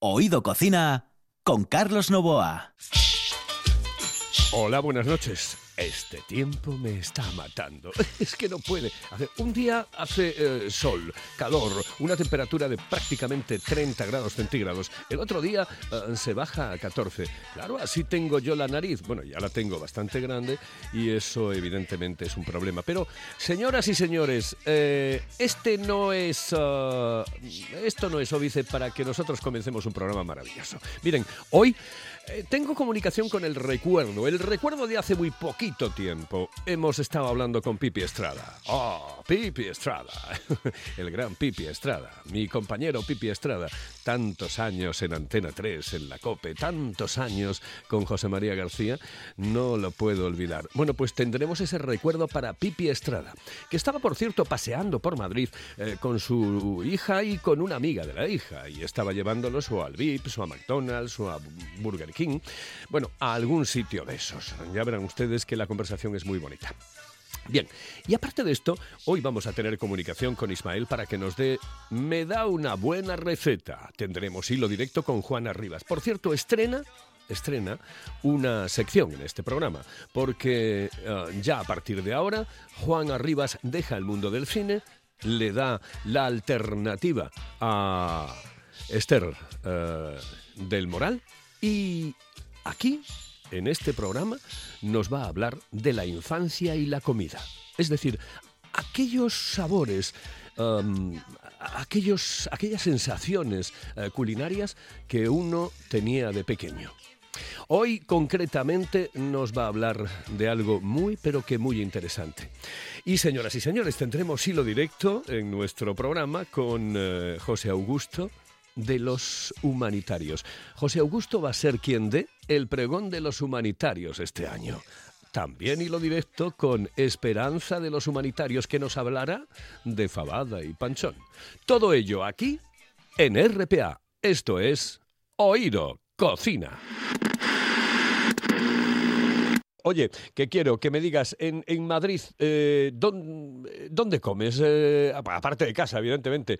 Oído Cocina con Carlos Novoa. Hola, buenas noches. Este tiempo me está matando. Es que no puede. Un día hace eh, sol, calor, una temperatura de prácticamente 30 grados centígrados. El otro día eh, se baja a 14. Claro, así tengo yo la nariz. Bueno, ya la tengo bastante grande y eso evidentemente es un problema. Pero, señoras y señores, eh, este no es... esto no es óbice para que nosotros comencemos un programa maravilloso. Miren, hoy... Eh, tengo comunicación con el recuerdo, el recuerdo de hace muy poquito tiempo. Hemos estado hablando con Pipi Estrada. ¡Oh, Pipi Estrada! el gran Pipi Estrada, mi compañero Pipi Estrada. Tantos años en Antena 3, en la COPE, tantos años con José María García, no lo puedo olvidar. Bueno, pues tendremos ese recuerdo para Pipi Estrada, que estaba, por cierto, paseando por Madrid eh, con su hija y con una amiga de la hija, y estaba llevándolos o al Vips, o a McDonald's, o a Burger King, bueno, a algún sitio de esos. Ya verán ustedes que la conversación es muy bonita. Bien, y aparte de esto, hoy vamos a tener comunicación con Ismael para que nos dé Me da una buena receta. Tendremos hilo directo con Juana Rivas. Por cierto, estrena estrena una sección en este programa, porque eh, ya a partir de ahora Juan Arribas deja el mundo del cine, le da la alternativa a Esther eh, del Moral y aquí, en este programa, nos va a hablar de la infancia y la comida. Es decir, aquellos sabores, um, aquellos, aquellas sensaciones eh, culinarias que uno tenía de pequeño. Hoy concretamente nos va a hablar de algo muy pero que muy interesante. Y señoras y señores, tendremos hilo directo en nuestro programa con eh, José Augusto de los humanitarios. José Augusto va a ser quien dé el pregón de los humanitarios este año. También hilo directo con Esperanza de los Humanitarios, que nos hablará de Fabada y Panchón. Todo ello aquí en RPA. Esto es Oído Cocina. Oye, que quiero que me digas, en, en Madrid, eh, ¿dón- ¿dónde, comes? Eh, apa- aparte de casa, evidentemente.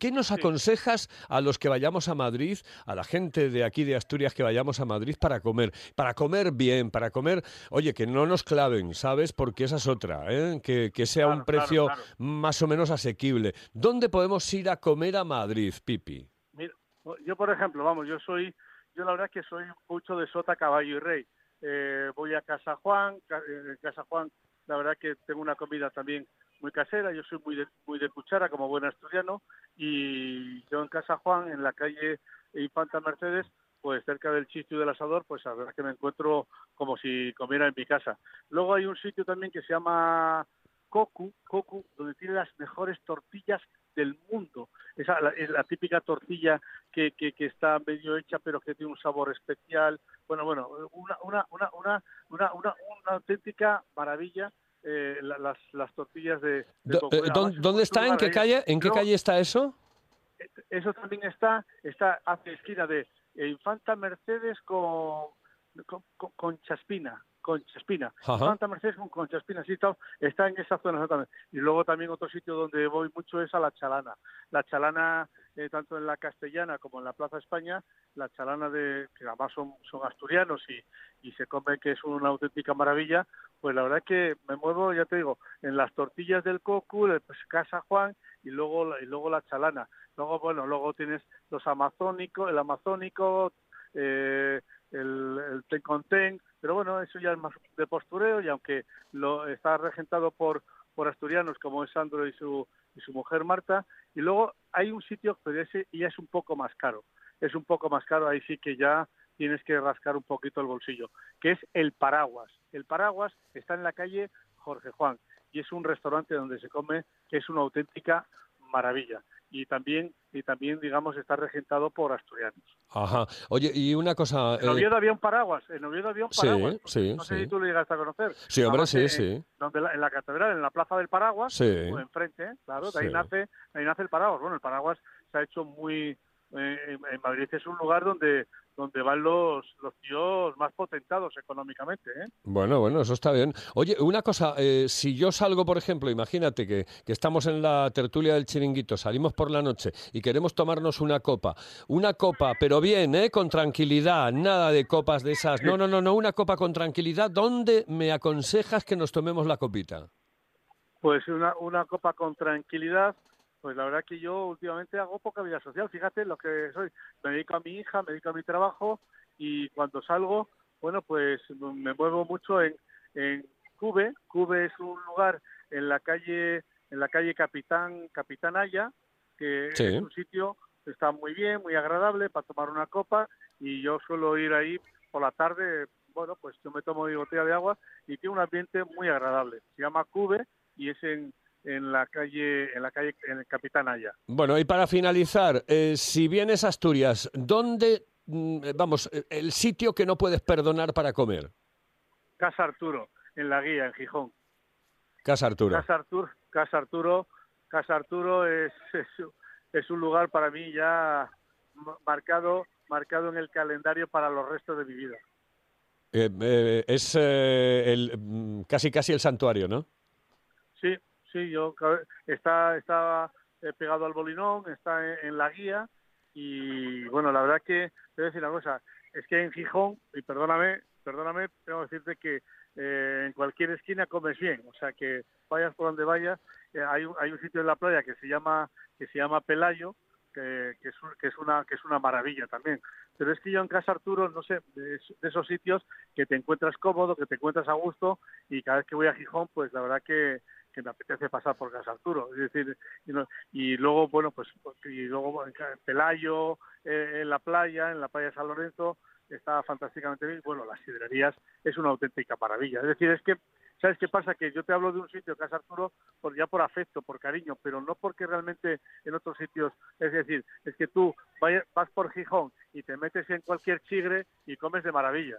¿Qué nos aconsejas a los que vayamos a Madrid, a la gente de aquí de Asturias que vayamos a Madrid para comer? Para comer bien, para comer, oye, que no nos claven, ¿sabes? Porque esa es otra, ¿eh? que, que sea Claro, un precio claro. más o menos asequible. ¿Dónde podemos ir a comer a Madrid, Pipi? Mira, yo por ejemplo, vamos, yo soy, yo la verdad que soy mucho de sota, caballo y rey. Eh, a Casa Juan, ca- eh, en Casa Juan, la verdad que tengo una comida también muy casera, yo soy muy de, muy de cuchara como buen asturiano y yo en Casa Juan, en la calle Infanta Mercedes, pues cerca del chisto y del asador, pues la verdad que me encuentro como si comiera en mi casa. Luego hay un sitio también que se llama Cocu, Cocu, donde tiene las mejores tortillas del mundo. Esa la, es la típica tortilla que, que, que está medio hecha pero que tiene un sabor especial. Bueno, bueno, una, una, una, una, una, una, una auténtica maravilla eh, la- las, las tortillas de, de Do- eh, ¿dónde, está? ¿En qué calle? ¿En qué calle está eso? eso también está, está hacia esquina de Infanta Mercedes con, con, con- con Chaspina, con Chaspina. Ajá. Infanta Mercedes con, con Chaspina, sí, está, está en esa zona exactamente. Y luego también otro sitio donde voy mucho es a La Chalana. La Chalana, eh, tanto en la Castellana como en la Plaza España, la Chalana de, que además son, son asturianos y, y se come que es una auténtica maravilla, pues la verdad que me muevo, ya te digo, en las tortillas del cocu, el, pues, Casa Juan y luego, la- y luego la Chalana. Luego, bueno, luego tienes los amazónicos, el amazónico, eh, el, el ten con ten, pero bueno, eso ya es más de postureo y aunque lo está regentado por, por asturianos como es Sandro y su, y su mujer Marta, y luego hay un sitio, ese ya es un poco más caro, es un poco más caro, ahí sí que ya tienes que rascar un poquito el bolsillo, que es el Paraguas. El Paraguas está en la calle Jorge Juan y es un restaurante donde se come que es una auténtica maravilla y también y también digamos está regentado por asturianos. Ajá. Oye, y una cosa... En eh, Oviedo había un paraguas, en Oviedo había un Sí, paraguas. sí, no sé sí. si tú lo llegaste a conocer. Sí, hombre, Además, sí, en- sí. Donde la- en la catedral, en la plaza del paraguas, Sí. o enfrente, ¿eh? claro, de ahí Sí. nace, de ahí nace el paraguas. Bueno, el paraguas se ha hecho muy en Madrid es un lugar donde donde van los, los tíos más potentados económicamente. ¿eh? Bueno, bueno, eso está bien. Oye, una cosa, eh, si yo salgo, por ejemplo, imagínate que, que, estamos en la tertulia del chiringuito, salimos por la noche y queremos tomarnos una copa, una copa, pero bien, ¿eh? con tranquilidad, nada de copas de esas, no, no, no, no, una copa con tranquilidad, ¿dónde me aconsejas que nos tomemos la copita? Pues una, una copa con tranquilidad, pues la verdad que yo últimamente hago poca vida social, fíjate lo que soy, me dedico a mi hija, me dedico a mi trabajo y cuando salgo, bueno, pues me muevo mucho en, en Cube, Cube es un lugar en la calle en la calle Capitán Capitán Aya, que es un sitio que está muy bien, muy agradable para tomar una copa y yo suelo ir ahí por la tarde, bueno, pues yo me tomo mi botella de agua y tiene un ambiente muy agradable. Se llama Cube y es en en la calle, en la calle, en el Capitán Aya. Bueno, y para finalizar, eh, si vienes a Asturias, ¿dónde, mm, vamos, el sitio que no puedes perdonar para comer? Casa Arturo, en la guía, en Gijón. Casa Arturo. Casa Arturo, Casa Arturo, Casa Arturo es, es, un lugar para mí ya marcado, marcado en el calendario para los restos de mi vida. Eh, eh, es el, mm, casi casi el santuario, ¿no? Sí, sí, yo está, está eh, pegado al bolinón, está en, la guía y bueno, la verdad que te voy a decir una cosa, es que en Gijón, y perdóname, perdóname, tengo que decirte que eh, en cualquier esquina comes bien, o sea que vayas por donde vayas, eh, hay, un, hay un sitio en la playa que se llama que se llama Pelayo, que, es, que, es, una que es una maravilla también. Pero es que yo en Casa Arturo, no sé, de, esos sitios que te encuentras cómodo, que te encuentras a gusto y cada vez que voy a Gijón, pues la verdad que que me apetece pasar por Casa Arturo. Es decir, y, luego, bueno, pues y luego en Pelayo, eh, en la playa, en la playa de San Lorenzo, está fantásticamente bien. Bueno, las sidrerías es una auténtica maravilla. Es decir, es que ¿Sabes qué pasa? Que yo te hablo de un sitio, Casa Arturo, por, ya por afecto, por cariño, pero no porque realmente en otros sitios, es decir, es que tú vas por Gijón y te metes en cualquier chigre y comes de maravilla.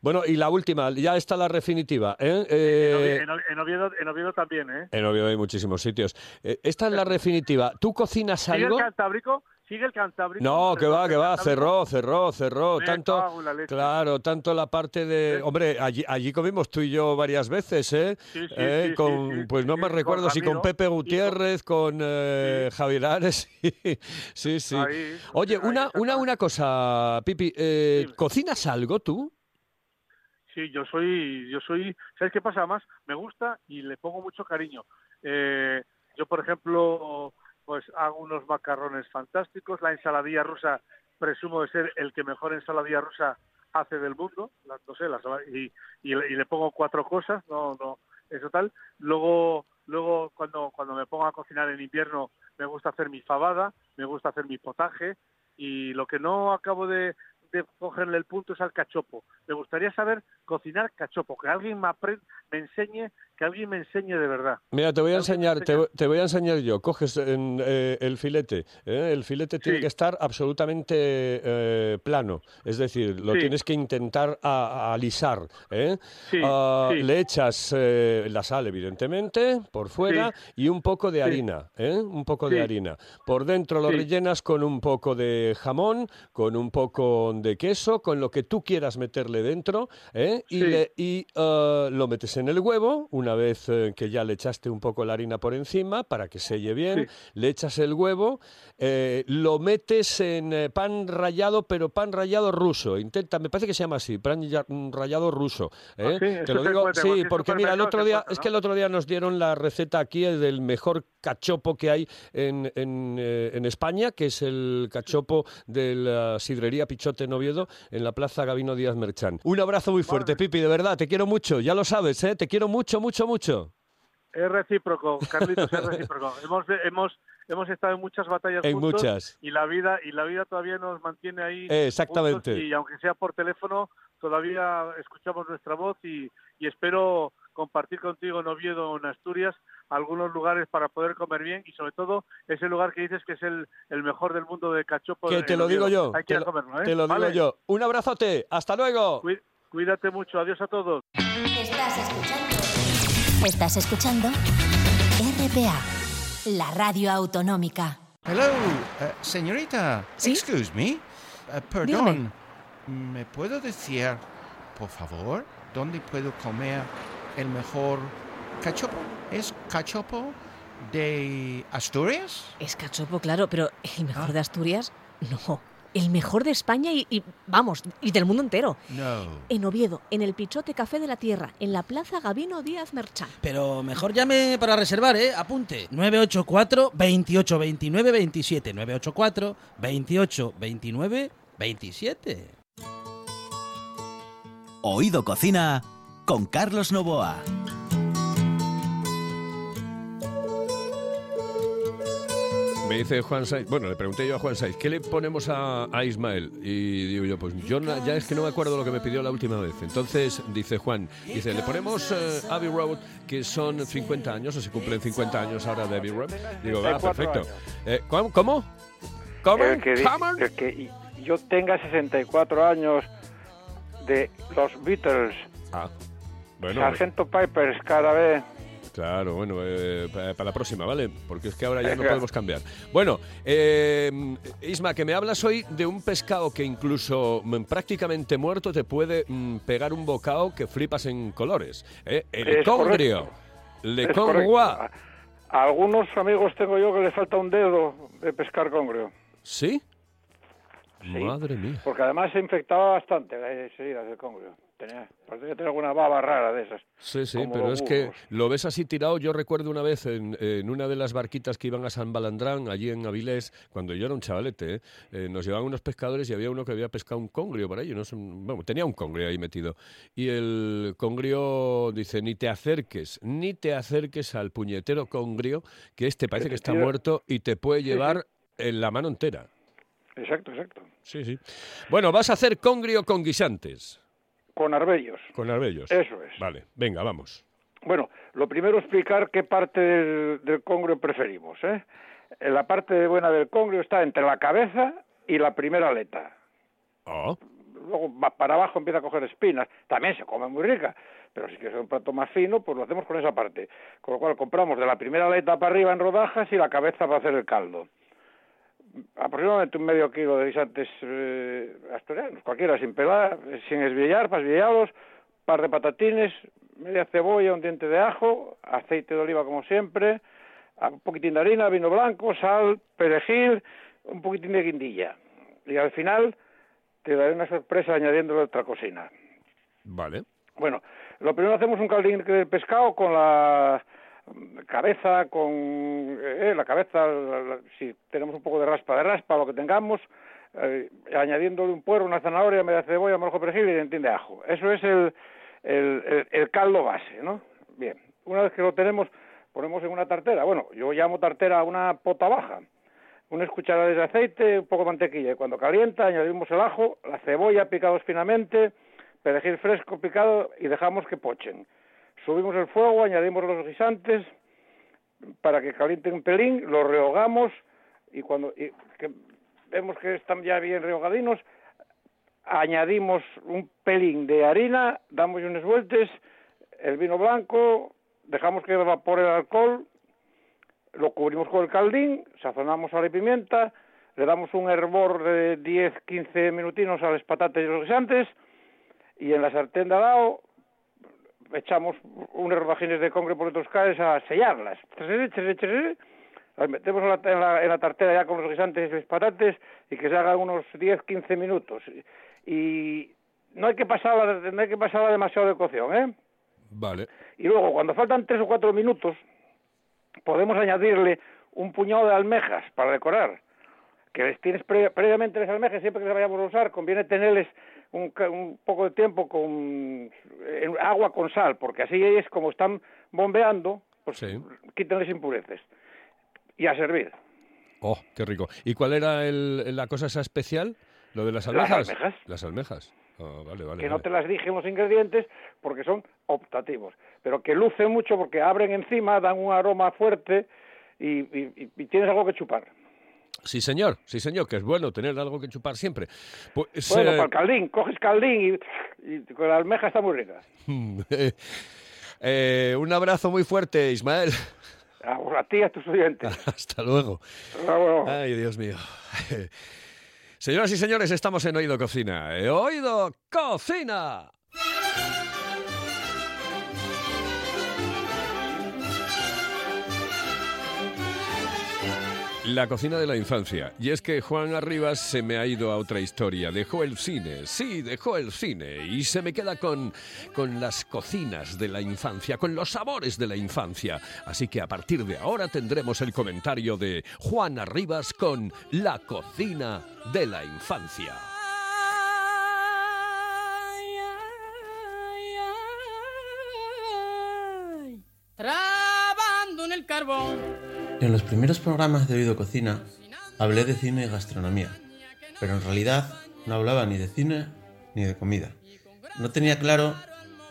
Bueno, y la última, ya está la definitiva. ¿eh? Eh... En, Oviedo, en, Oviedo, también, ¿eh? En Oviedo hay muchísimos sitios. Eh, esta es la definitiva. ¿Tú cocinas algo? ¿Y el Cantábrico? Sigue el Cantábrico. No, que va, que va, cerró, cerró, cerró. tanto, claro, tanto la parte de, hombre, allí, allí comimos tú y yo varias veces, ¿eh? Sí, sí, ¿Eh? con, pues no me recuerdo si con Pepe Gutiérrez, con, eh, Javier Ares, sí, sí. Oye, una, una, una cosa, Pipi, eh, ¿cocinas algo tú? Sí, yo soy, yo soy, ¿sabes qué pasa más? Me gusta y le pongo mucho cariño. Yo, por ejemplo, pues hago unos macarrones fantásticos. La ensaladilla rusa, presumo de ser el que mejor ensaladilla rusa hace del mundo, no sé, y, y, le pongo cuatro cosas, no, no, eso tal. Luego, luego cuando, cuando me pongo a cocinar en invierno, me gusta hacer mi fabada, me gusta hacer mi potaje, y lo que no acabo de, de cogerle el punto es al cachopo. Me gustaría saber cocinar cachopo, que alguien me, me enseñe, que alguien me enseñe de verdad. Mira, te voy a enseñar, te, voy a enseñar yo. Coges en, eh, el filete, ¿eh? el filete tiene que estar absolutamente eh, plano, es decir, lo tienes que intentar alisar. Ah, le echas la sal, evidentemente, por fuera y un poco de harina, un poco de harina. Por dentro lo rellenas con un poco de jamón, con un poco de queso, con lo que tú quieras meterle dentro, ¿eh? y, y uh, lo metes en el huevo, una vez eh, que ya le echaste un poco la harina por encima para que selle bien, le echas el huevo, eh, lo metes en eh, pan rallado, pero pan rallado ruso. Intenta, me parece que se llama así, pan rallado ruso. Ah, Te lo digo, sí, porque mira, el otro día, es que el otro día nos dieron la receta aquí del mejor cachopo que hay en, en, en España, que es el cachopo de la sidrería Pichote en Oviedo, en la Plaza Gabino Díaz Merchán. Un abrazo muy fuerte, Pipi, de verdad, te quiero mucho, ya lo sabes, ¿eh? te quiero mucho, mucho, mucho. Es recíproco, Carlitos, es recíproco. hemos, hemos, hemos estado en muchas batallas en juntos muchas. y la vida y la vida todavía nos mantiene ahí. exactamente. y aunque sea por teléfono, todavía escuchamos nuestra voz y, y espero compartir contigo en Oviedo o en Asturias algunos lugares para poder comer bien y sobre todo ese lugar que dices que es el, el mejor del mundo de cachopo. Que te lo digo yo. Hay que te, lo, comerlo, ¿eh? te lo digo yo. Un abrazote. Hasta luego. Cuídate mucho. Adiós a todos. Estás escuchando. Estás escuchando RPA, la radio autonómica. Hello, eh, señorita. ¿Sí? Excuse me. Eh, perdón. ¿Me puedo decir, por favor, dónde puedo comer el mejor cachopo? ¿Es cachopo de Asturias? Es cachopo, claro, pero el mejor Ah. de Asturias, no. El mejor de España y, y, vamos, y del mundo entero. No. En Oviedo, en el Pichote Café de la Tierra, en la Plaza Gabino Díaz Merchán. Pero mejor llame para reservar, ¿eh? Apunte. 984 28 29 27. 984 28 29 27. Oído Cocina con Carlos Novoa. Me dice Juan Saiz, bueno, le pregunté yo a Juan Saiz, ¿qué le ponemos a, a Ismael? Y digo yo, pues yo na- ya es que no me acuerdo lo que me pidió la última vez. Entonces dice Juan, dice, le ponemos eh, Abbey Road, que son 50 años, o se cumplen 50 años ahora de Abbey Road. Digo, va, 64 perfecto. Eh, ¿Cómo? ¿Cómo? ¿Cómo? El que, que yo tenga 64 años de los Beatles, Ah, bueno, Sargento Pipers cada vez. Claro, bueno, eh, pa- para la próxima, ¿vale? Porque es que ahora ya no podemos cambiar. Bueno, eh, Isma, que me hablas hoy de un pescado que incluso mm, prácticamente muerto te puede mm, pegar un bocado que flipas en colores. ¿eh? El Es congrio. Le congua. correcto. A, a algunos amigos tengo yo que les falta un dedo de pescar congrio. ¿Sí? Sí. Madre mía. Porque además se infectaba bastante las heridas del congrio. Tenía, parecía que tenía alguna baba rara de esas. Sí, sí, pero es que lo ves así tirado. Yo recuerdo una vez en, en una de las barquitas que iban a San Balandrán, allí en Avilés, cuando yo era un chavalete, ¿eh? Eh, nos llevaban unos pescadores y había uno que había pescado un congrio por ahí. No bueno, tenía un congrio ahí metido. Y el congrio dice, ni te acerques, ni te acerques al puñetero congrio, que este parece que está tira- muerto y te puede llevar en la mano entera. Exacto, exacto. Sí, sí. Bueno, vas a hacer congrio con guisantes, Con arbellos. con arbellos. Eso es. Vale, venga, vamos. Bueno, lo primero explicar qué parte del, del congrio preferimos. ¿eh? Eh, La parte buena del congrio está entre la cabeza y la primera aleta. Oh, Luego para abajo empieza a coger espinas. También se come muy rica, pero si quieres un plato más fino, pues lo hacemos con esa parte. Con lo cual compramos de la primera aleta para arriba en rodajas y la cabeza para hacer el caldo. Aproximadamente un medio kilo de guisantes eh, asturianos, cualquiera, sin pelar, sin esbillar, para esbillados, par de patatines, media cebolla, un diente de ajo, aceite de oliva como siempre, un poquitín de harina, vino blanco, sal, perejil, un poquitín de guindilla. Y al final te daré una sorpresa añadiéndole otra cocina. vale. Bueno, lo primero hacemos un caldín de pescado con la cabeza, con eh, la cabeza, la- si tenemos un poco de raspa, de raspa, lo que tengamos, eh, añadiéndole un puerro, una zanahoria, media cebolla, morjo perejil y dentín de ajo. Eso es el, el, el- caldo base, ¿no? Bien, una vez que lo tenemos, ponemos en una tartera. Bueno, yo llamo tartera a una pota baja. Unas cucharadas de aceite, un poco de mantequilla. Y cuando calienta, añadimos el ajo, la cebolla picados finamente, perejil fresco picado y dejamos que pochen. Subimos el fuego, añadimos los guisantes para que calienten un pelín, los rehogamos y cuando vemos que están ya bien rehogadinos, añadimos un pelín de harina, damos unas vueltas, el vino blanco, dejamos que evapore el alcohol, lo cubrimos con el caldín, sazonamos sal y pimienta, le damos un hervor de 10-15 minutinos a las patatas y los guisantes y en la sartén de al lado echamos unos rodajines de congre por otros caes a sellarlas. Las metemos en la, en, la, en la tartera ya con los guisantes y los patates y que se hagan unos 10-15 minutos. Y no hay que pasarla, no hay que pasarla demasiado de cocción, ¿eh? Vale. Y luego, cuando faltan tres o cuatro minutos, podemos añadirle un puñado de almejas para decorar. Que les tienes pre- previamente las almejas, siempre que las vayamos a usar, conviene tenerles un, poco de tiempo con en agua con sal, porque así es como están bombeando, pues Sí. impurezas. Y a servir. Oh, qué rico. ¿Y cuál era el- la cosa esa especial? ¿Lo de las Las almejas? Las almejas. Vale, vale. que no te las dije en los ingredientes porque son optativos, pero que lucen mucho porque abren encima, dan un aroma fuerte y, y- y- y tienes algo que chupar. Sí, señor. Sí, señor, que es bueno tener algo que chupar siempre. Pues, Bueno, eh, para el caldín, coges caldín y, y con la almeja está muy rica. eh, un abrazo muy fuerte, Ismael. A, a ti a tus oyentes. Hasta luego. Hasta luego. Ay, Dios mío. Señoras y señores, estamos en Oído Cocina. Eh, Oído Cocina. La cocina de la infancia. Y es que Juan Arribas se me ha ido a otra historia. Dejó el cine, sí, dejó el cine. Y se me queda con, con las cocinas de la infancia, con los sabores de la infancia. Así que a partir de ahora tendremos el comentario de Juan Arribas con la cocina de la infancia. Trabando en el carbón. En los primeros programas de Oído Cocina hablé de cine y gastronomía, pero en realidad no hablaba ni de cine ni de comida. No tenía claro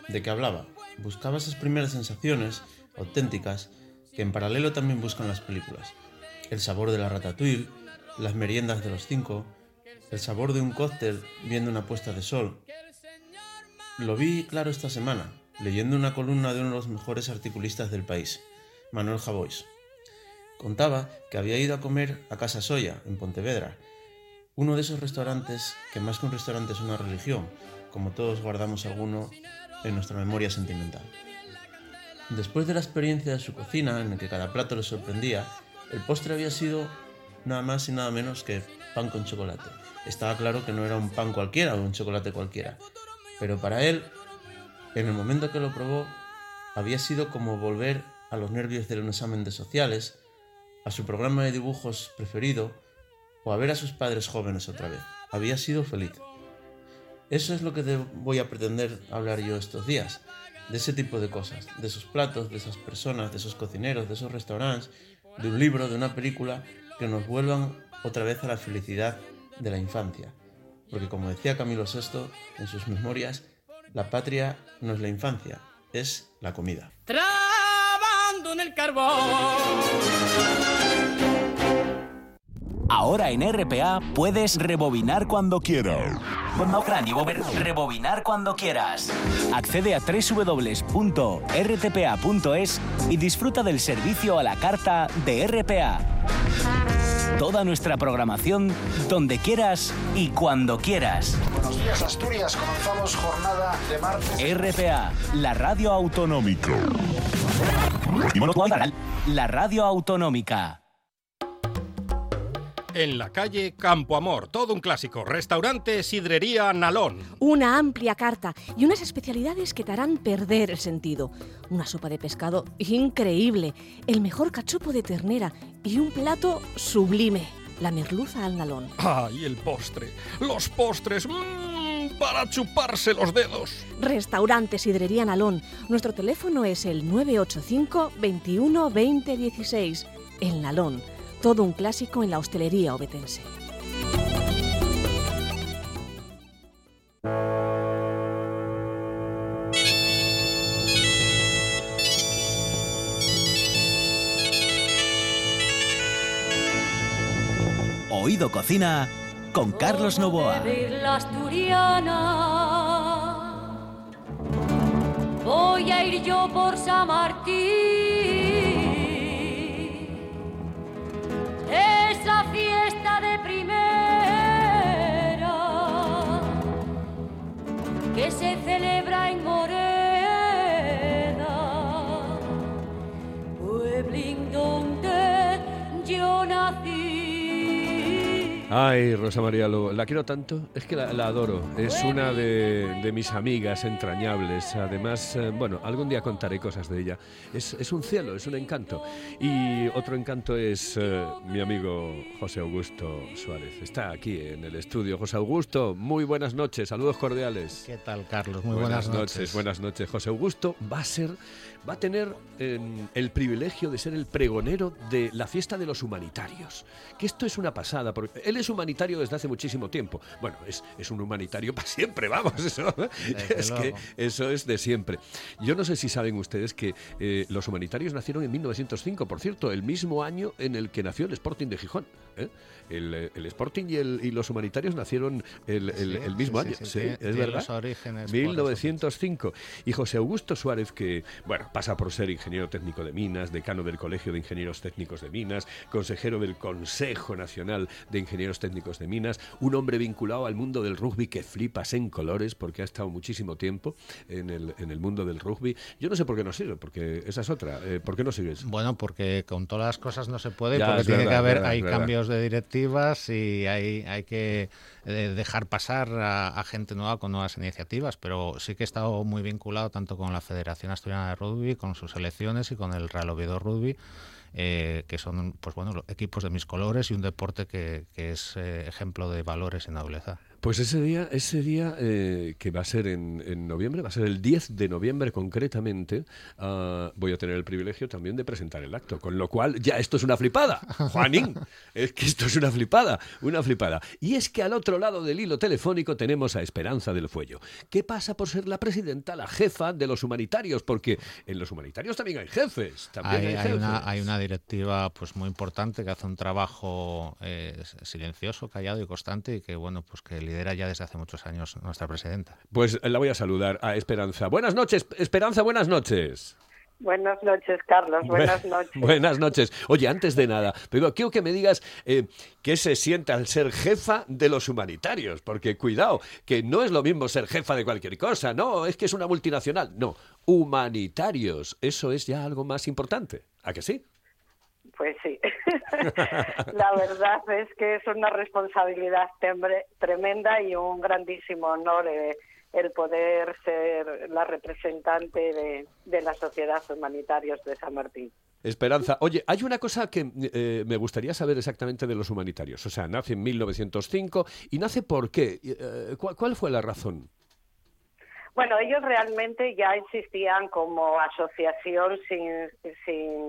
de qué hablaba. Buscaba esas primeras sensaciones auténticas que en paralelo también buscan las películas. El sabor de la ratatouille, las meriendas de los cinco, el sabor de un cóctel viendo una puesta de sol. Lo vi claro esta semana, leyendo una columna de uno de los mejores articulistas del país, Manuel Javois. Contaba que había ido a comer a Casa Soya, en Pontevedra, uno de esos restaurantes que más que un restaurante es una religión, como todos guardamos alguno en nuestra memoria sentimental. Después de la experiencia de su cocina, en la que cada plato le sorprendía, el postre había sido nada más y nada menos que pan con chocolate. Estaba claro que no era un pan cualquiera o un chocolate cualquiera, pero para él, en el momento que lo probó, había sido como volver a los nervios de un examen de sociales, a su programa de dibujos preferido o a ver a sus padres jóvenes otra vez. Había sido feliz. Eso es lo que voy a pretender hablar yo estos días, de ese tipo de cosas, de esos platos, de esas personas, de esos cocineros, de esos restaurantes, de un libro, de una película, que nos vuelvan otra vez a la felicidad de la infancia. Porque como decía Camilo VI en sus memorias, la patria no es la infancia, es la comida. Trabando en el carbón. Ahora en RPA puedes rebobinar cuando quieras. Rebobinar cuando quieras. Accede a www.rtpa.es y disfruta del servicio a la carta de RPA. Toda nuestra programación donde quieras y cuando quieras. Buenos días, Asturias. Comenzamos jornada de martes. RPA, la radio autonómica. La radio autonómica. En la calle Campo Amor, todo un clásico. Restaurante Sidrería Nalón. Una amplia carta y unas especialidades que te harán perder el sentido. Una sopa de pescado increíble, el mejor cachopo de ternera y un plato sublime, la merluza al nalón. ¡Ay, el postre! ¡Los postres! ¡Mmm! Para chuparse los dedos. Restaurante Sidrería Nalón. Nuestro teléfono es el 985 21 20 16. El Nalón. Todo un clásico en la hostelería obetense. Oído Cocina con Carlos Novoa. Voy a ir yo por San Martín. De primera que se celebra en Ay, Rosa María Lobo, la quiero tanto, es que la, la adoro, es una de, de mis amigas entrañables, además, eh, bueno, algún día contaré cosas de ella, es, es un cielo, es un encanto, y otro encanto es eh, mi amigo José Augusto Suárez, está aquí en el estudio. José Augusto, muy buenas noches, saludos cordiales. ¿Qué tal, Carlos? Muy buenas, noches. Buenas noches. José Augusto va a ser, va a tener eh, el privilegio de ser el pregonero de la fiesta de los humanitarios. Que esto es una pasada, porque él es humanitario desde hace muchísimo tiempo. Bueno, es, es un humanitario para siempre, vamos. Eso, es que eso es de siempre. Yo no sé si saben ustedes que eh, los humanitarios nacieron en 1905, por cierto, el mismo año en el que nació el Sporting de Gijón. ¿Eh? El, el, Sporting y, el, y, los humanitarios nacieron el, el mismo año, sí, es verdad. Los orígenes 1905. Y José Augusto Suárez, que, bueno, pasa por ser ingeniero técnico de minas, decano del Colegio de Ingenieros Técnicos de Minas, consejero del Consejo Nacional de Ingenieros Técnicos de Minas, un hombre vinculado al mundo del rugby que flipas en colores, porque ha estado muchísimo tiempo en el, en el mundo del rugby. Yo no sé por qué no sigue, porque esa es otra. Eh, ¿Por qué no sigues? Bueno, porque con todas las cosas no se puede, porque tiene que haber, hay cambios de directivas y hay, hay que eh, dejar pasar a, gente nueva con nuevas iniciativas, pero sí que he estado muy vinculado tanto con la Federación Asturiana de Rugby, con sus elecciones y con el Real Oviedo Rugby. Eh, que son pues bueno equipos de mis colores y un deporte que, es ejemplo de valores y nobleza. Pues ese día, ese día eh, que va a ser en, noviembre, va a ser el 10 de noviembre concretamente, ah, voy a tener el privilegio también de presentar el acto. Con lo cual, ya esto es una flipada, Juanín, es que esto es una flipada, una flipada. Y es que al otro lado del hilo telefónico tenemos a Esperanza del Fuello. ¿Qué pasa por ser la presidenta, la jefa de los humanitarios? Porque en los humanitarios también hay jefes. También hay, Una, hay una directiva pues muy importante que hace un trabajo eh, silencioso, callado y constante y que, bueno, pues que lidera ya desde hace muchos años nuestra presidenta. Pues la voy a saludar a Esperanza. Buenas noches, Esperanza, buenas noches. Buenas noches, Carlos. Buenas noches. Buenas noches. Oye, antes de nada, pero quiero que me digas eh, qué se siente al ser jefa de los humanitarios, porque cuidado, que no es lo mismo ser jefa de cualquier cosa, no, es que es una multinacional, no, humanitarios, eso es ya algo más importante, ¿a que sí? Pues sí, la verdad es que es una responsabilidad tremenda y un grandísimo honor eh, el poder ser la representante de, de la Sociedad Humanitarios de San Martín. Esperanza, oye, hay una cosa que eh, me gustaría saber exactamente de los humanitarios. O sea, nace en 1905 y nace por qué. Eh, ¿Cuál fue la razón? Bueno, ellos realmente ya existían como asociación sin, sin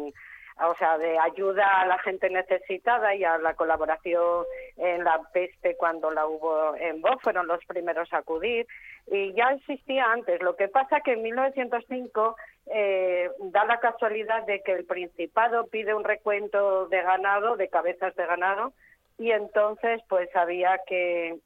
o sea, de ayuda a la gente necesitada y a la colaboración en la peste cuando la hubo en Bo, fueron los primeros a acudir y ya existía antes. Lo que pasa que en 1905 eh, da la casualidad de que el Principado pide un recuento de ganado, de cabezas de ganado, y entonces pues había que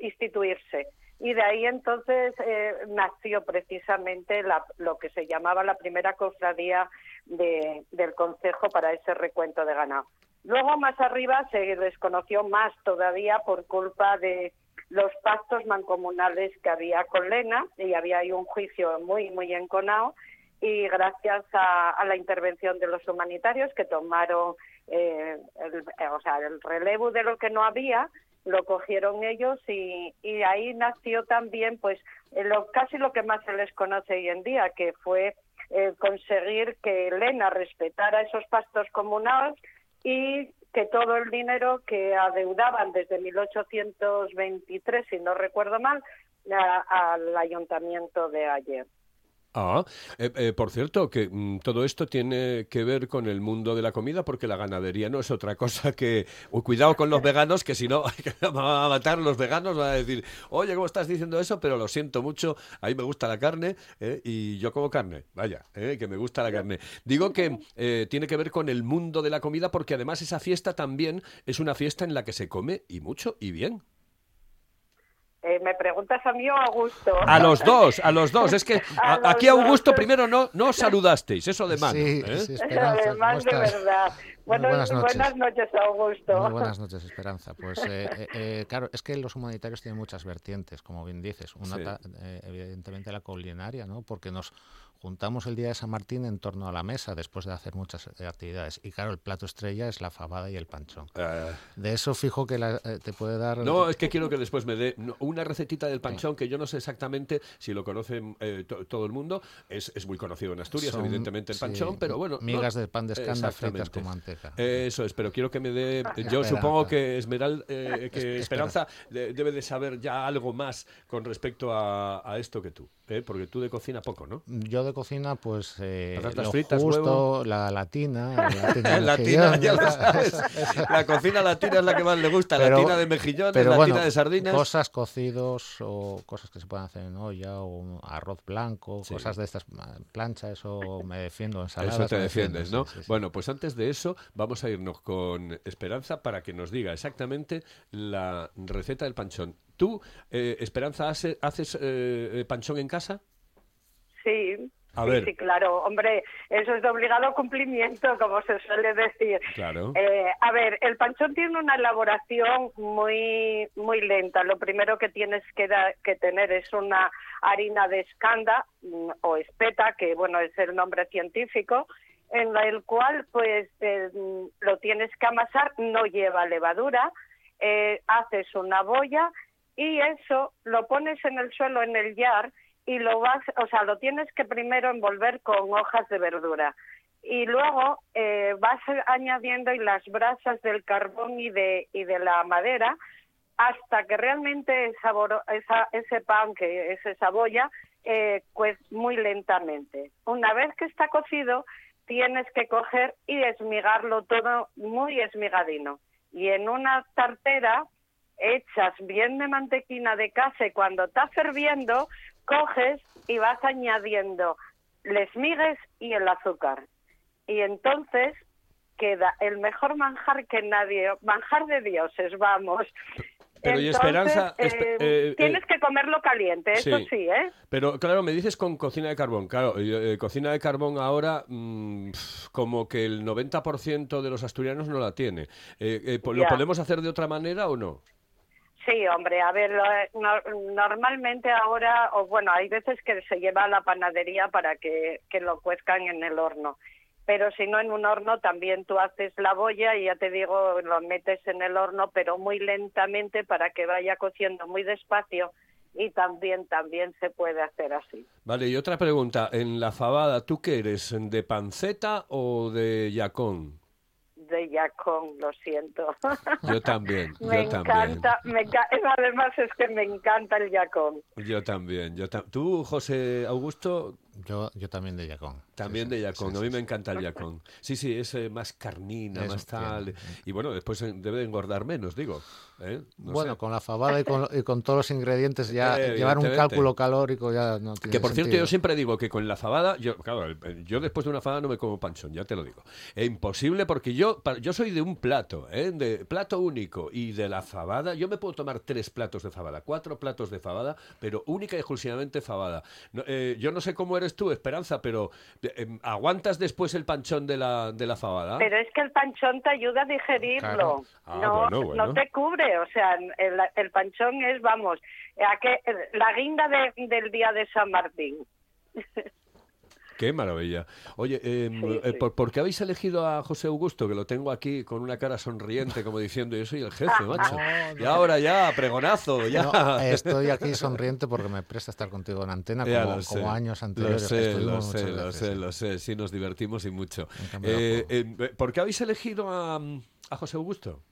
instituirse y de ahí entonces eh, nació precisamente la, lo que se llamaba la primera cofradía de, del Consejo para ese recuento de ganado. Luego más arriba se desconoció más todavía por culpa de los pactos mancomunales que había con Lena y había ahí un juicio muy muy enconado y gracias a, la intervención de los humanitarios que tomaron eh, el, o sea, el relevo de lo que no había lo cogieron ellos y, ahí nació también pues lo, casi lo que más se les conoce hoy en día, que fue eh, conseguir que Elena respetara esos pastos comunales y que todo el dinero que adeudaban desde 1823, si no recuerdo mal, al ayuntamiento de ayer. Ah, eh, eh, por cierto, que mm, todo esto tiene que ver con el mundo de la comida, porque la ganadería no es otra cosa que. cuidado con los veganos, que si no, van a matar los veganos, van a decir, oye, ¿cómo estás diciendo eso? Pero lo siento mucho, a mí me gusta la carne eh, y yo como carne, vaya, que me gusta la carne. Digo que tiene que ver con el mundo de la comida, porque además esa fiesta también es una fiesta en la que se come y mucho y bien. Eh, ¿Me preguntas a mí o a Augusto? A los dos, a los dos. Es que aquí Augusto primero no, no saludasteis, eso de mano. Sí, ¿eh? sí Además, de verdad. Buenas, noches. buenas noches, Augusto. Muy buenas noches, Esperanza. Pues eh, claro, es que los humanitarios tienen muchas vertientes, como bien dices. Una, evidentemente, la culinaria, ¿no? Porque nos juntamos el día de San Martín en torno a la mesa después de hacer muchas eh, actividades. Y claro, el plato estrella es la fabada y el panchón. Ah. de eso fijo que eh, te puede dar... No, es que quiero que después me dé una recetita del panchón que yo no sé exactamente si lo conoce eh, todo el mundo. Es, es, muy conocido en Asturias, evidentemente, el panchón, pero bueno... Migas de pan de escanda fritas Eso es, pero quiero que me dé... Yo supongo que, Esmeral, que Esperanza debe de saber ya algo más con respecto a, a esto que tú. Porque tú de cocina poco, ¿no? Yo de cocina, pues eh, lo fritas, justo, la latina. La latina, ya lo sabes. la cocina latina es la que más le gusta, la latina de mejillones, la latina de sardinas. Cosas cocidos o cosas que se pueden hacer en olla o arroz blanco, cosas de estas, plancha, eso me defiendo, ensaladas. Eso te defiendes, ¿no? bueno, pues antes de eso, vamos a irnos con Esperanza para que nos diga exactamente la receta del panchón. ¿Tú, eh, Esperanza, hace- haces eh, panchón en casa? Sí. A sí, ver. sí, claro, hombre, eso es de obligado cumplimiento, como se suele decir. Claro. Eh, a ver, el panchón tiene una elaboración muy muy lenta. Lo primero que tienes que, da- que tener es una harina de escanda mm, o espeta, que bueno es el nombre científico, en el cual pues mm, lo tienes que amasar, no lleva levadura, eh, haces una boya y eso lo pones en el suelo en el jar y lo vas, o sea, lo tienes que primero envolver con hojas de verdura y luego eh, vas añadiendo las brasas del carbón y de y de la madera hasta que realmente sabor, ese pan que es esa boya eh, pues muy lentamente. Una vez que está cocido tienes que coger y esmigarlo todo muy esmigadino y en una tartera echas bien de mantequina de casa y cuando está ferviendo coges y vas añadiendo les migues y el azúcar. Y entonces queda el mejor manjar que nadie, manjar de dioses, vamos. Pero y Esperanza, eh, espe- eh, tienes eh, que comerlo caliente, eso sí. ¿eh? Pero claro, me dices con cocina de carbón. Claro, eh, eh, cocina de carbón ahora mm, como que el 90% de los asturianos no la tiene. Eh, eh, ¿Lo podemos hacer de otra manera o no? Sí, hombre, a ver, no- normalmente ahora, o bueno, hay veces que se lleva a la panadería para que, que lo cuezcan en el horno. Pero si no en un horno, también tú haces la boya y ya te digo, lo metes en el horno, pero muy lentamente para que vaya cociendo muy despacio y también, también se puede hacer así. Vale, y otra pregunta. En la fabada, ¿tú qué eres? ¿De panceta o de yacón? De yacón, lo siento. Yo también, me yo también. encanta, me enca- además es que me encanta el yacón. Yo también. Yo ta- ¿Tú, José Augusto? Yo, yo también de Yacón. También de yacón. a mí me encanta el yacón. Sí, sí, es eh, más carnina, Eso, más tal. bien. Y bueno, después eh, debe de engordar menos, digo. ¿eh? No bueno, sé. con la fabada y con, y con todos los ingredientes, ya Eh, llevar un cálculo calórico ya no tiene Que por cierto, sentido. yo siempre digo que con la fabada, yo, claro, yo después de una fabada no me como panchón, ya te lo digo. Es imposible porque yo, yo soy de un plato, ¿eh? de plato único y de la fabada, yo me puedo tomar tres platos de fabada, cuatro platos de fabada, pero única y exclusivamente fabada. No, eh, yo no sé cómo eres tú, Esperanza, pero em, ¿aguantas después el panchón de la, de la fabada? Pero es que el panchón te ayuda a digerirlo. Claro. Ah, no, bueno, bueno. no te cubre. O sea, el, el panchón es, vamos, a que, la guinda de- del día de San Martín. Qué maravilla. Oye, em, eh, ¿por, por qué habéis elegido a José Augusto? Que lo tengo aquí con una cara sonriente, como diciendo, yo soy el jefe, macho. Y ahora ya, pregonazo, ya. No, estoy aquí sonriente porque me presta estar contigo en antena Ya como, lo sé. como años anteriores. Lo sé, lo sé, lo sé, sí. lo sé. Sí, nos divertimos y mucho. cambio, Eh, eh, ¿Por qué habéis elegido a, a José Augusto?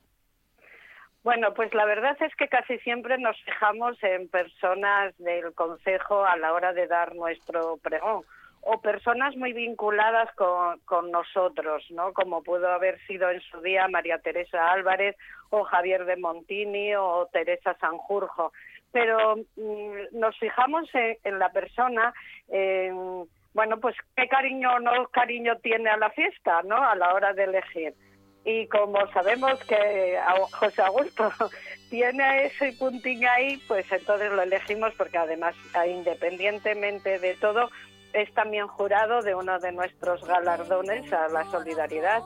Bueno, pues la verdad es que casi siempre nos fijamos en personas del Consejo a la hora de dar nuestro pregón o personas muy vinculadas con, con nosotros, ¿no? Como pudo haber sido en su día María Teresa Álvarez o Javier de Montini o Teresa Sanjurjo. Pero mm, nos fijamos en, en la persona, en, bueno, pues qué cariño o no cariño tiene a la fiesta, ¿no? A la hora de elegir. Y como sabemos que José Augusto tiene ese puntín ahí, pues entonces lo elegimos porque además, independientemente de todo, es también jurado de uno de nuestros galardones a la solidaridad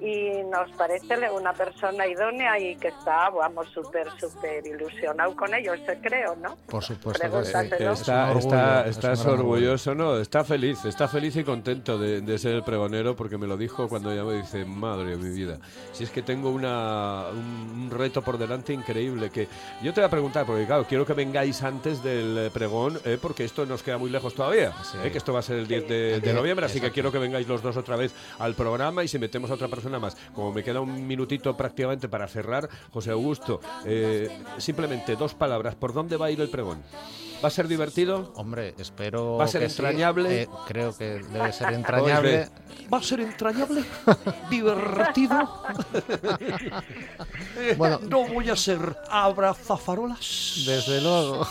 y nos parece una persona idónea y que está, vamos, súper, súper ilusionado con ello, eso creo, ¿no? Por supuesto que Está, orgullo, está, es orgulloso, ¿no? Está feliz, está feliz y contento de, de ser el pregonero porque me lo dijo cuando ya me dice, madre de mi vida, si es que tengo una, un, un reto por delante increíble que yo te voy a preguntar, porque claro, quiero que vengáis antes del eh, pregón, eh, porque esto nos queda muy lejos todavía, eh, que esto va a ser el 10 de, El de 10, noviembre, así que quiero que vengáis los dos otra vez al programa y si metemos a otra persona más, como me queda un minutito prácticamente para cerrar, José Augusto, eh, simplemente dos palabras, ¿por dónde va a ir el pregón? ¿Va a ser divertido? Hombre, espero ¿Va a ser que sí. entrañable? Eh, creo que debe ser entrañable. ¿Va a ser entrañable? ¿Divertido? Bueno. no voy a ser abrazafarolas. Desde luego.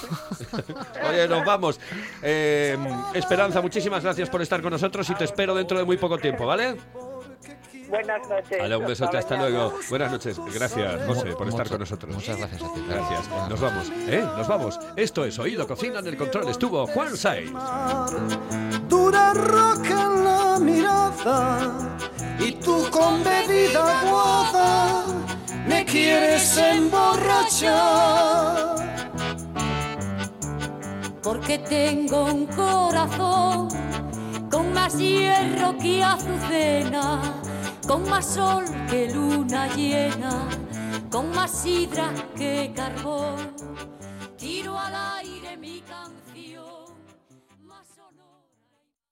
Oye, nos vamos. Eh, Esperanza, muchísimas gracias por estar con nosotros y te espero dentro de muy poco tiempo, ¿vale? Buenas noches. Hola, un besote, hasta luego. Buenas noches. Gracias, José, por estar con nosotros. Muchas gracias a ti. Gracias. Nos vamos, ¿eh? Nos vamos. Esto es Oído Cocina en el control. Estuvo Juan Saiz. dura roca en la mirada y tú con bebida aguada me quieres emborrachar. porque tengo un corazón con más hierro que azucena, con más sol que luna llena, con más sidra que carbón. Tiro mi canción.